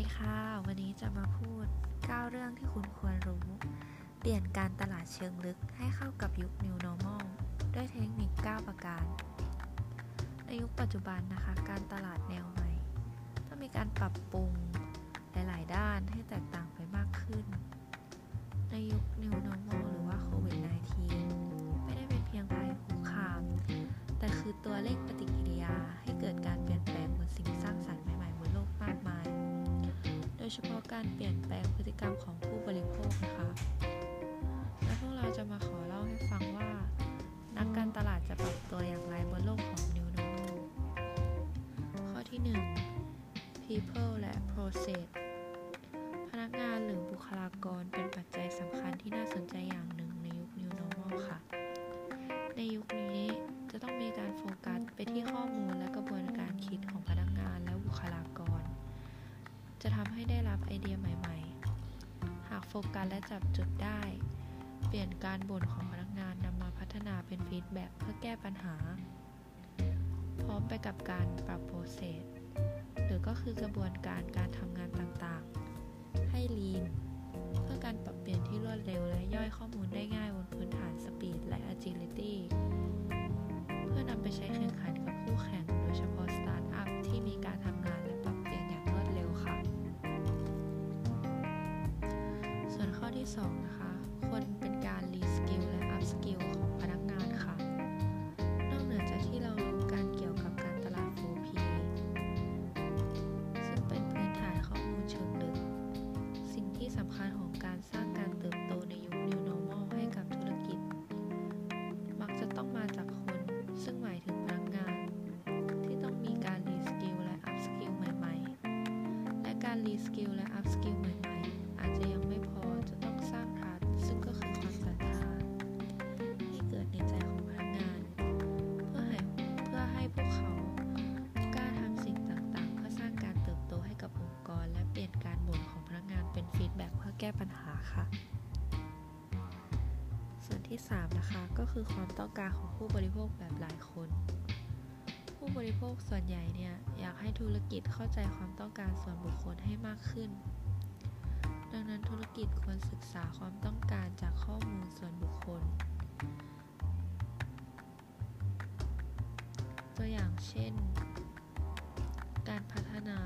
ดีค่ะ วันนี้จะมาพูด 9 เรื่องที่คุณควรรู้ เปลี่ยนการตลาดเชิงลึกให้เข้ากับยุค New Normal ด้วยเทคนิค 9 ประการ ในยุคปัจจุบันนะคะ การตลาดแนวใหม่ ต้องมีการปรับปรุงหลาย ๆ ด้านให้แตกต่างไปมากขึ้น ในยุค New Normal หรือว่าโควิด -19 ไม่ได้เป็นเพียงภัยคุกคาม แต่คือตัวเลขปฏิ ยเฉพาะการเปลี่ยนแปลงพฤติกรรมของผู้บริโภคนะคะ และพวกเราจะมาขอเล่าให้ฟังว่า นักการตลาดจะปรับตัวอย่างไรบนโลกของ New Normal ข้อที่ 1 People และ Process กโฟกัสและจับจุดได้ เปลี่ยนการบ่นของพนักงานนำมาพัฒนาเป็น feedback เพื่อแก้ปัญหา พร้อมไปกับการปรับ process หรือก็คือกระบวนการการทำงานต่างๆ ให้ lean เพื่อการปรับเปลี่ยนที่รวดเร็วและย่อยข้อมูลได้ง่ายบนพื้นฐาน speed และ agility เพื่อนำไปใช้แข่งขันกับคู่แข่งโดยเฉพาะสตาร์ทอัพที่มีการทำงานและ ที่2นะคะควรเป็นการ reskill และ upskill ของพนักงานค่ะ นอกเหนือจากที่เรารู้การเกี่ยวกับการตลาด 4P ซึ่งเป็นพื้นฐานข้อมูลเชิงลึก สิ่งที่สำคัญของการสร้างการเติบโตในยุค New Normal ให้กับธุรกิจ มักจะต้องมาจากคน ซึ่งหมายถึงพนักงาน ที่ต้องมีการ reskill และ upskill ใหม่ ๆ และการ reskill และ upskill ใหม่ ปัญหาค่ะ ส่วนที่ 3 นะคะก็คือความต้องการของผู้บริโภคแบบหลายคน ผู้บริโภคส่วนใหญ่เนี่ยอยากให้ธุรกิจเข้าใจความต้องการส่วนบุคคลให้มากขึ้น ดังนั้นธุรกิจควรศึกษาความต้องการจากข้อมูลส่วนบุคคล ตัวอย่างเช่น การพัฒนา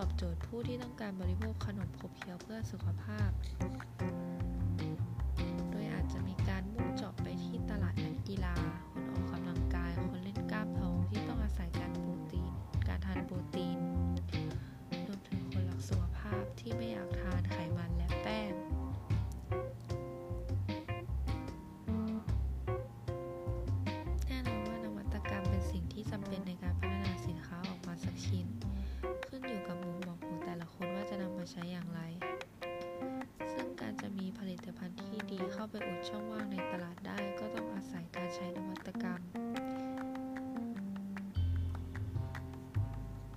ตอบโจทย์ผู้ที่ต้องการบริโภคขนมขบเคี้ยวเพื่อสุขภาพ เข้าไปอุดช่องว่างในตลาดได้ก็ต้องอาศัยการใช้นวัตกรรม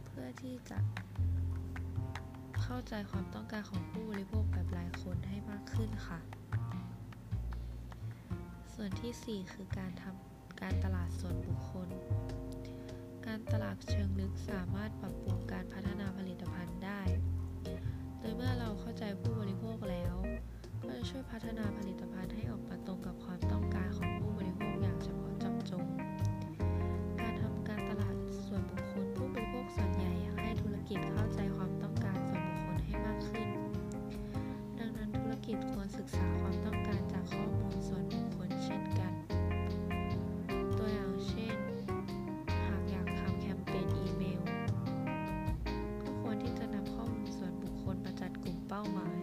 เพื่อที่จะเข้าใจความต้องการของผู้บริโภคแบบหลายคนให้มากขึ้นค่ะ ส่วนที่ 4 คือการทำการตลาดส่วนบุคคล การตลาดเชิงลึกสามารถปรับปรุงการพัฒนาผลิตภัณฑ์ได้ โดยเมื่อเราเข้าใจผู้บริโภคแล้ว ก็จะช่วยพัฒนาผลิตภัณฑ์ให้ออกมาตรงกับความต้องการของผู้บริโภคอย่างเฉพาะเจาะจง การทำการตลาดส่วนบุคคลผู้บริโภคส่วนใหญ่อยากให้ธุรกิจเข้าใจความต้องการส่วนบุคคลให้มากขึ้น ดังนั้นธุรกิจควรศึกษาความต้องการจากข้อมูลส่วนบุคคลเช่นกัน ตัวอย่างเช่น หากอยากทำแคมเปญอีเมล ก็ควรที่จะนำข้อมูลส่วนบุคคลมาจัดกลุ่มเป้าหมาย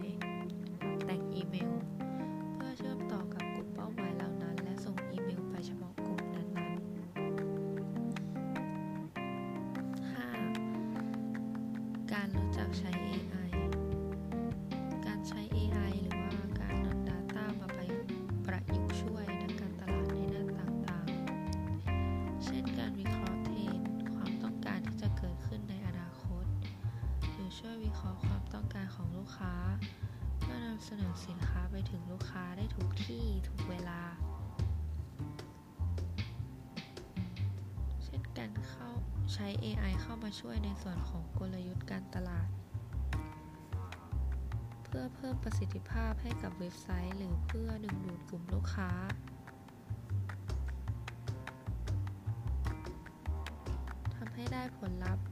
การเข้าใช้ AI เข้ามาช่วยในส่วนของกลยุทธ์การตลาด เพื่อเพิ่มประสิทธิภาพให้กับเว็บไซต์ หรือเพื่อดึงดูดกลุ่มลูกค้า ทำให้ได้ผลลัพธ์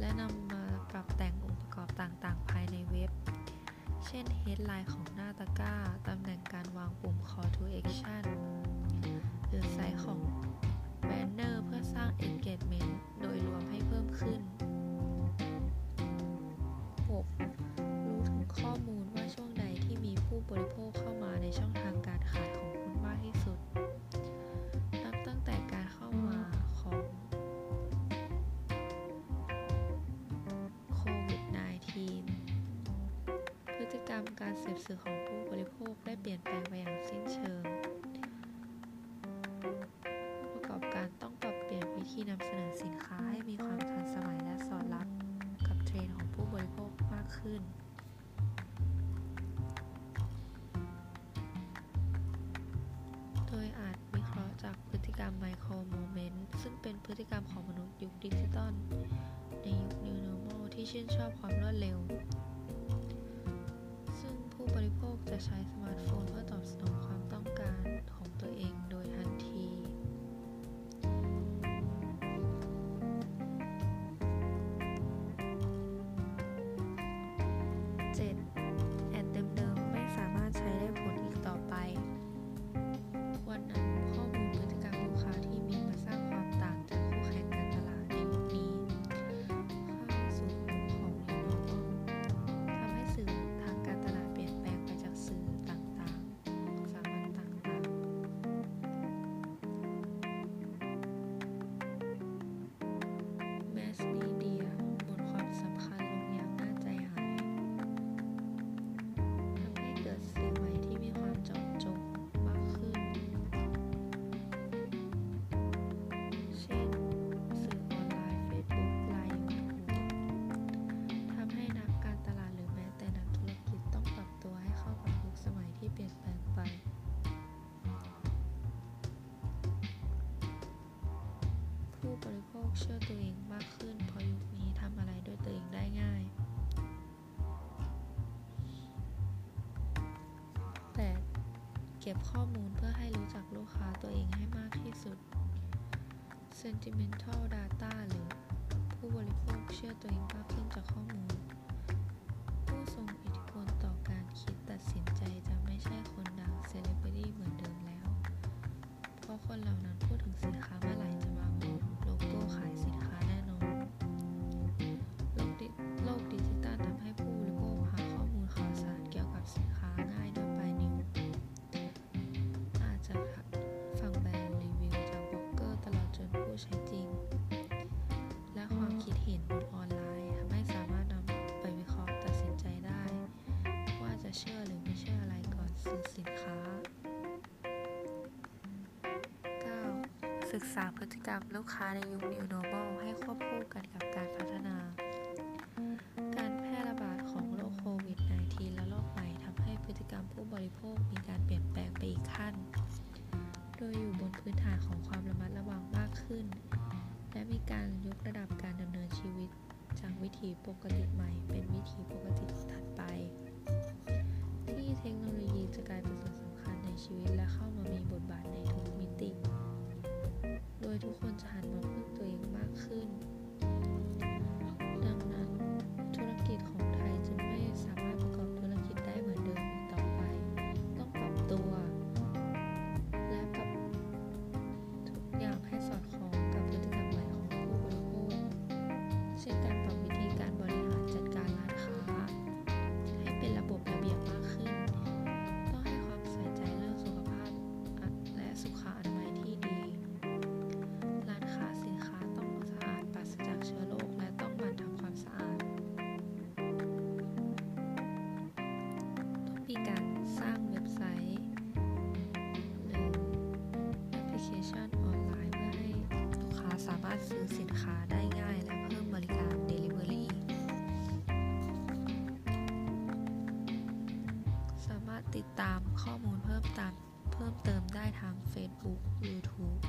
และนำมาปรับแต่งองค์ประกอบต่างๆ ภายในเว็บ เช่น Headline ของหน้าตะกร้า ตำแหน่งการวางปุ่ม Call to Action หรือไซส์ของ แบนเนอร์เพื่อสร้าง Engagement โดยรวมให้เพิ่มขึ้น 6. รู้ถึงข้อมูลว่าช่วงใดที่มีผู้บริโภคเข้ามาในช่องทางการขายของคุณมากที่สุด นับตั้งแต่การเข้ามาของโควิด -19 พฤติกรรมการเสพสื่อของผู้บริโภคได้เปลี่ยนแปลงไปอย่างสิ้นเชิง นวิธีนำเสนอสินค้าให้มีความทันสมัยและสอดรับกับเทรนด์ของผู้บริโภคมากขึ้น โดยอาจวิเคราะห์จากพฤติกรรม micro moment ซึ่งเป็นพฤติกรรมของมนุษย์ยุคดิจิตอลในยุค New Normal ที่ชื่นชอบความรวดเร็ว ซึ่งผู้บริโภคจะใช้สมาร์ทโฟนเพื่อตอบสนองความต้องการของตัวเอง เชื่อตัวเองมากขึ้นเพราะยุคนี้ทำอะไรด้วยตัวเองได้ง่าย แต่เก็บข้อมูลเพื่อให้รู้จักลูกค้าตัวเองให้มากที่สุด Sentimental Data หรือผู้บริโภคเชื่อตัวเองมากขึ้นจากข้อมูล สินค้า 9. ศึกษาพฤติกรรมลูกค้าในยุค New Normal ให้ควบคู่กันกับการพัฒนา การแพร่ระบาดของโรคโควิด -19 และโรคใหม่ทำให้พฤติกรรมผู้บริโภคมีการเปลี่ยนแปลงไปอีกขั้น โดยอยู่บนพื้นฐานของความระมัดระวังมากขึ้น และมีการยกระดับการดำเนินชีวิตจากวิถีปกติใหม่เป็นวิถีปกติถัดไป เทคโนโลยีจะกลายเป็นส่วนสำคัญในชีวิตและเข้ามามีบทบาทในทุกมิติ โดยทุกคนจะหันมาพึ่งตัวเองมากขึ้นารถซื้อสินค้าได้ง่ายและเพิ่มบริการ Delivery สามารถติดตามข้อมูลเพิ่มตามเพิ่มเติมได้ทาง Facebook YouTube